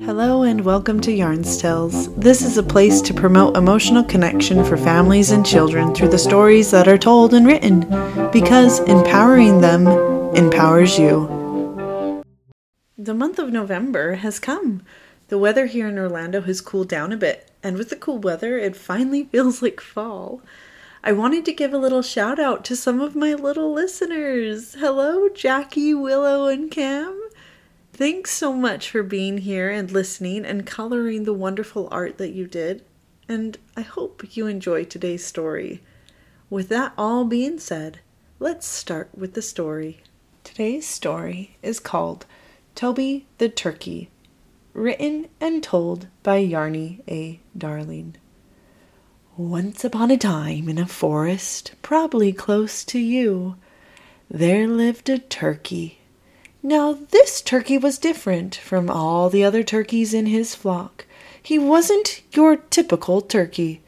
Hello and welcome to Yarns Tales. This is a place to promote emotional connection for families and children through the stories that are told and written, because empowering them empowers you. The month of November has come. The weather here in Orlando has cooled down a bit, and with the cool weather, it finally feels like fall. I wanted to give a little shout out to some of my little listeners. Hello, Jackie, Willow, and Cam. Thanks so much for being here and listening and coloring the wonderful art that you did. And I hope you enjoy today's story. With that all being said, let's start with the story. Today's story is called Toby the Turkey, written and told by Yarny A. Darling. Once upon a time in a forest, probably close to you, there lived a turkey now, this turkey was different from all the other turkeys in his flock. He wasn't your typical turkey.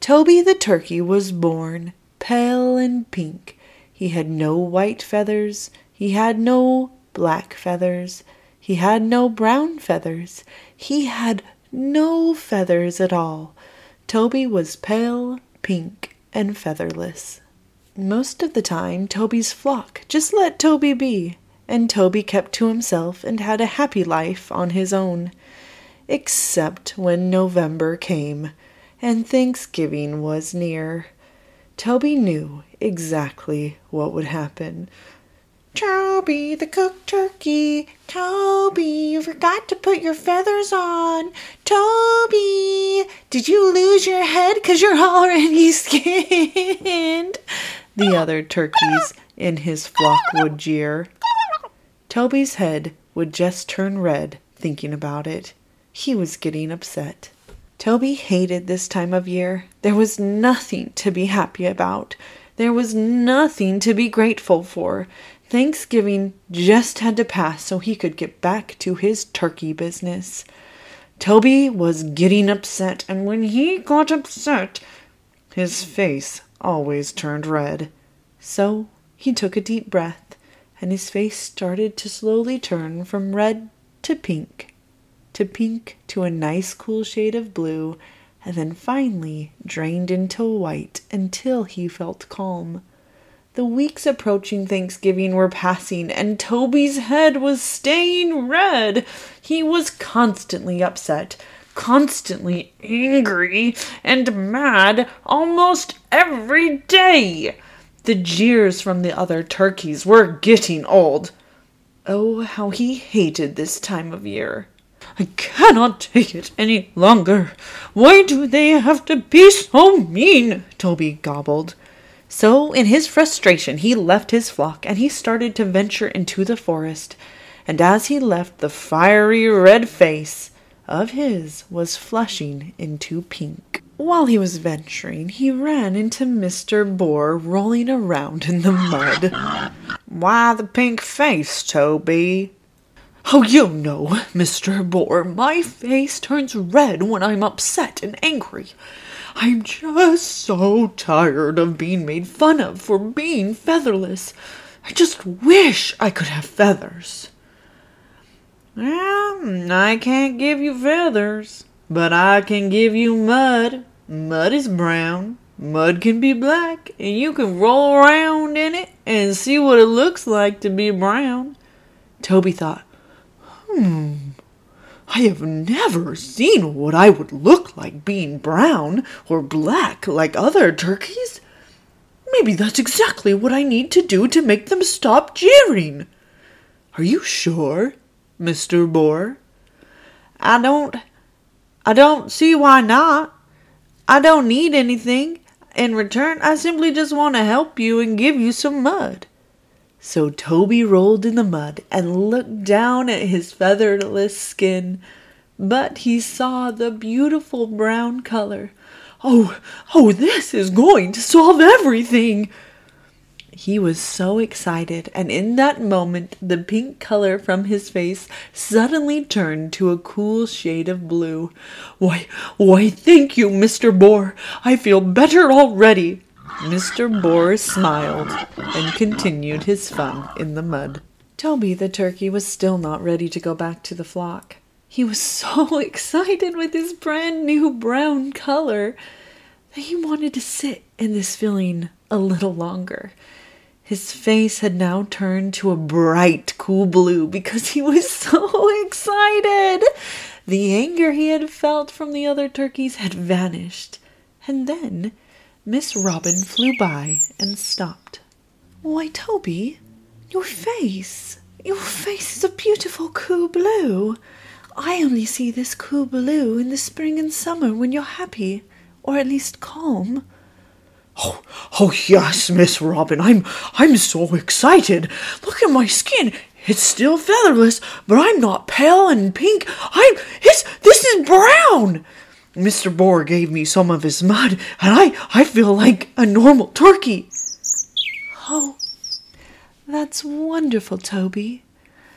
Toby the turkey was born pale and pink. He had no white feathers. He had no black feathers. He had no brown feathers. He had no feathers at all. Toby was pale, pink, and featherless. Most of the time, Toby's flock just let Toby be and Toby kept to himself and had a happy life on his own. Except when November came and Thanksgiving was near. Toby knew exactly what would happen. Toby, the cooked turkey. Toby, you forgot to put your feathers on. Toby, did you lose your head because you're already skinned? The other turkeys in his flock would jeer. Toby's head would just turn red thinking about it. He was getting upset. Toby hated this time of year. There was nothing to be happy about. There was nothing to be grateful for. Thanksgiving just had to pass so he could get back to his turkey business. Toby was getting upset, and when he got upset, his face always turned red. So he took a deep breath and his face started to slowly turn from red to pink, to pink to a nice cool shade of blue, and then finally drained into white until he felt calm. The weeks approaching Thanksgiving were passing, and Toby's head was staying red. He was constantly upset, constantly angry, and mad almost every day. The jeers from the other turkeys were getting old. Oh, how he hated this time of year. I cannot take it any longer. Why do they have to be so mean? Toby gobbled. So, in his frustration, he left his flock and he started to venture into the forest. And as he left, the fiery red face of his was flushing into pink. While he was venturing, he ran into Mr. Boar rolling around in the mud. Why the pink face, Toby? Oh, you know, Mr. Boar, my face turns red when I'm upset and angry. I'm just so tired of being made fun of for being featherless. I just wish I could have feathers. Well, I can't give you feathers, but I can give you mud. Mud is brown. Mud can be black, and you can roll around in it and see what it looks like to be brown. Toby thought, hmm, I have never seen what I would look like being brown or black like other turkeys. Maybe that's exactly what I need to do to make them stop jeering. Are you sure, Mr. Boar? I don't I don't see why not, I don't need anything. In return, I simply just want to help you and give you some mud. So Toby rolled in the mud and looked down at his featherless skin, but he saw the beautiful brown color. Oh, oh, this is going to solve everything! He was so excited, and in that moment the pink color from his face suddenly turned to a cool shade of blue. Why, why, thank you, Mr. Boar. I feel better already. Mr. Boar smiled and continued his fun in the mud. Toby the turkey was still not ready to go back to the flock. He was so excited with his brand new brown color that he wanted to sit in this feeling a little longer. His face had now turned to a bright, cool blue because he was so excited. The anger he had felt from the other turkeys had vanished. And then Miss Robin flew by and stopped. Why, Toby, your face, your face is a beautiful cool blue. I only see this cool blue in the spring and summer when you're happy, or at least calm. Oh, oh yes, Miss Robin. I'm I'm so excited. Look at my skin. It's still featherless, but I'm not pale and pink. I'm it's this is brown. Mr. Boar gave me some of his mud, and I I feel like a normal turkey. Oh, that's wonderful, Toby.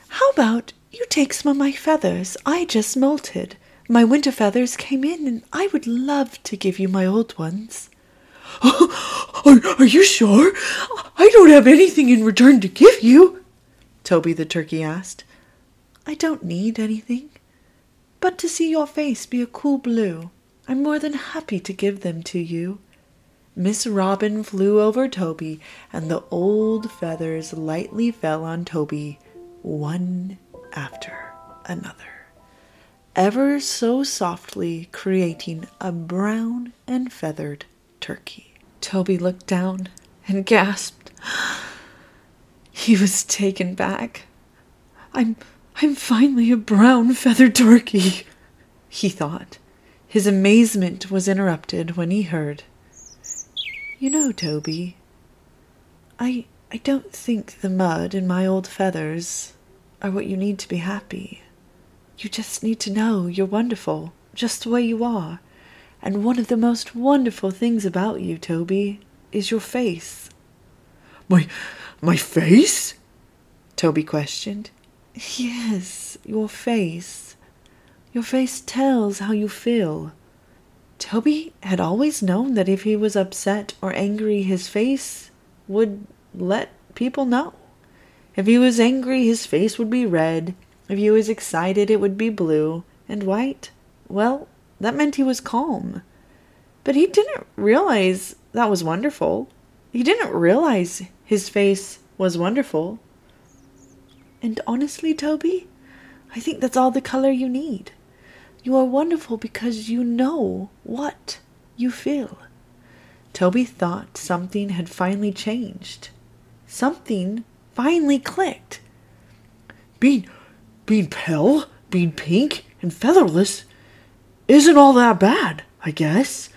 How about you take some of my feathers I just molted? My winter feathers came in, and I would love to give you my old ones. are, are you sure? I don't have anything in return to give you, Toby the turkey asked. I don't need anything, but to see your face be a cool blue, I'm more than happy to give them to you. Miss Robin flew over Toby, and the old feathers lightly fell on Toby, one after another, ever so softly creating a brown and feathered turkey. Toby looked down and gasped. He was taken back. I'm I'm finally a brown feathered turkey, he thought. His amazement was interrupted when he heard you know, Toby, I I don't think the mud and my old feathers are what you need to be happy. You just need to know you're wonderful, just the way you are. And one of the most wonderful things about you, Toby, is your face. My my face? Toby questioned. Yes, your face. Your face tells how you feel. Toby had always known that if he was upset or angry, his face would let people know. If he was angry, his face would be red. If he was excited, it would be blue and white. Well, that meant he was calm. But he didn't realize that was wonderful. He didn't realize his face was wonderful. And honestly, Toby, I think that's all the color you need. You are wonderful because you know what you feel. Toby thought something had finally changed. Something finally clicked. Being, being pale, being pink, and featherless isn't all that bad, I guess.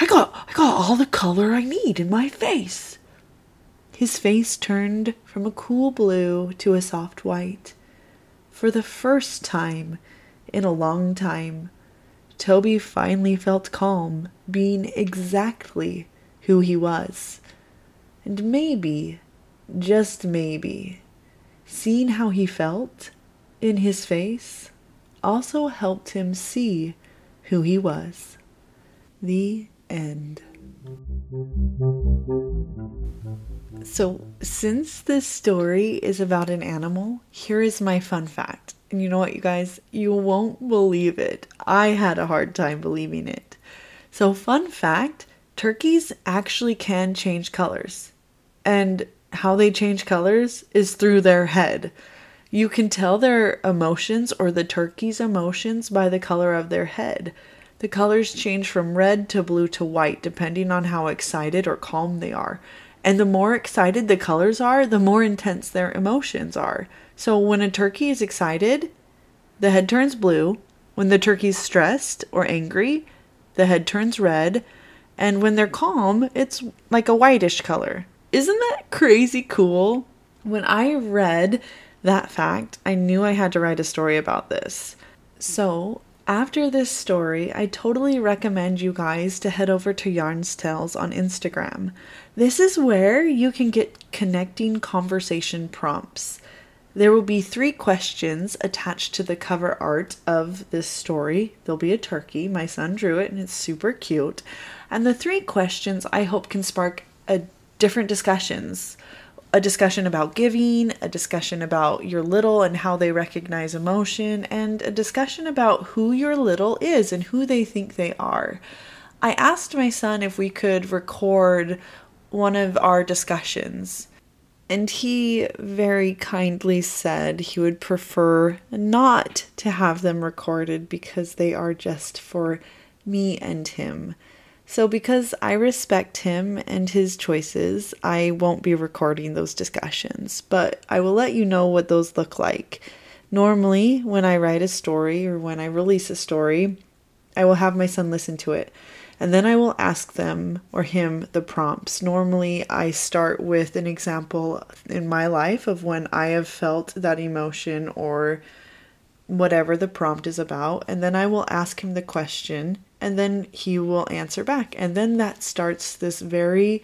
I got, I got all the color I need in my face. His face turned from a cool blue to a soft white. For the first time, in a long time. Toby finally felt calm, being exactly who he was. And maybe, just maybe, seeing how he felt in his face also helped him see who he was. The end. So, since this story is about an animal, here is my fun fact. And you know what, you guys? You won't believe it. I had a hard time believing it. So, fun fact turkeys actually can change colors. And how they change colors is through their head. You can tell their emotions or the turkey's emotions by the color of their head. The colors change from red to blue to white depending on how excited or calm they are. And the more excited the colors are, the more intense their emotions are. So when a turkey is excited, the head turns blue. When the turkey's stressed or angry, the head turns red. And when they're calm, it's like a whitish color. Isn't that crazy cool? When I read that fact, I knew I had to write a story about this. So, after this story, I totally recommend you guys to head over to Yarns Tales on Instagram. This is where you can get connecting conversation prompts. There will be three questions attached to the cover art of this story. There'll be a turkey. My son drew it and it's super cute. And the three questions I hope can spark a different discussions a discussion about giving, a discussion about your little and how they recognize emotion, and a discussion about who your little is and who they think they are. I asked my son if we could record one of our discussions, and he very kindly said he would prefer not to have them recorded because they are just for me and him. So, because I respect him and his choices, I won't be recording those discussions, but I will let you know what those look like. Normally, when I write a story or when I release a story, I will have my son listen to it and then I will ask them or him the prompts. Normally, I start with an example in my life of when I have felt that emotion or whatever the prompt is about, and then I will ask him the question and then he will answer back. And then that starts this very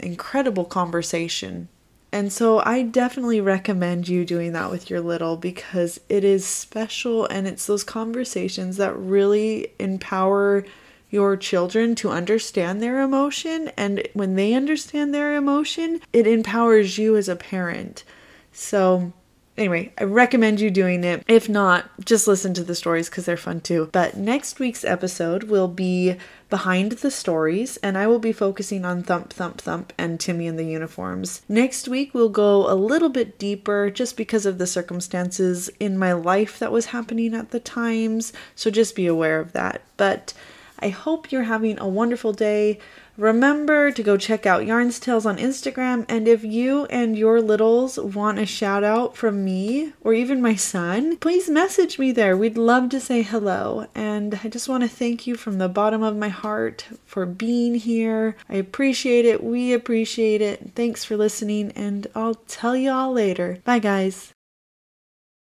incredible conversation. And so I definitely recommend you doing that with your little because it is special and it's those conversations that really empower your children to understand their emotion. And when they understand their emotion, it empowers you as a parent. So Anyway, I recommend you doing it. If not, just listen to the stories because they're fun too. But next week's episode will be behind the stories, and I will be focusing on Thump, Thump, Thump and Timmy and the uniforms. Next week, we'll go a little bit deeper just because of the circumstances in my life that was happening at the times. So just be aware of that. But I hope you're having a wonderful day. Remember to go check out Yarns Tales on Instagram. And if you and your littles want a shout out from me or even my son, please message me there. We'd love to say hello. And I just want to thank you from the bottom of my heart for being here. I appreciate it. We appreciate it. Thanks for listening. And I'll tell you all later. Bye, guys.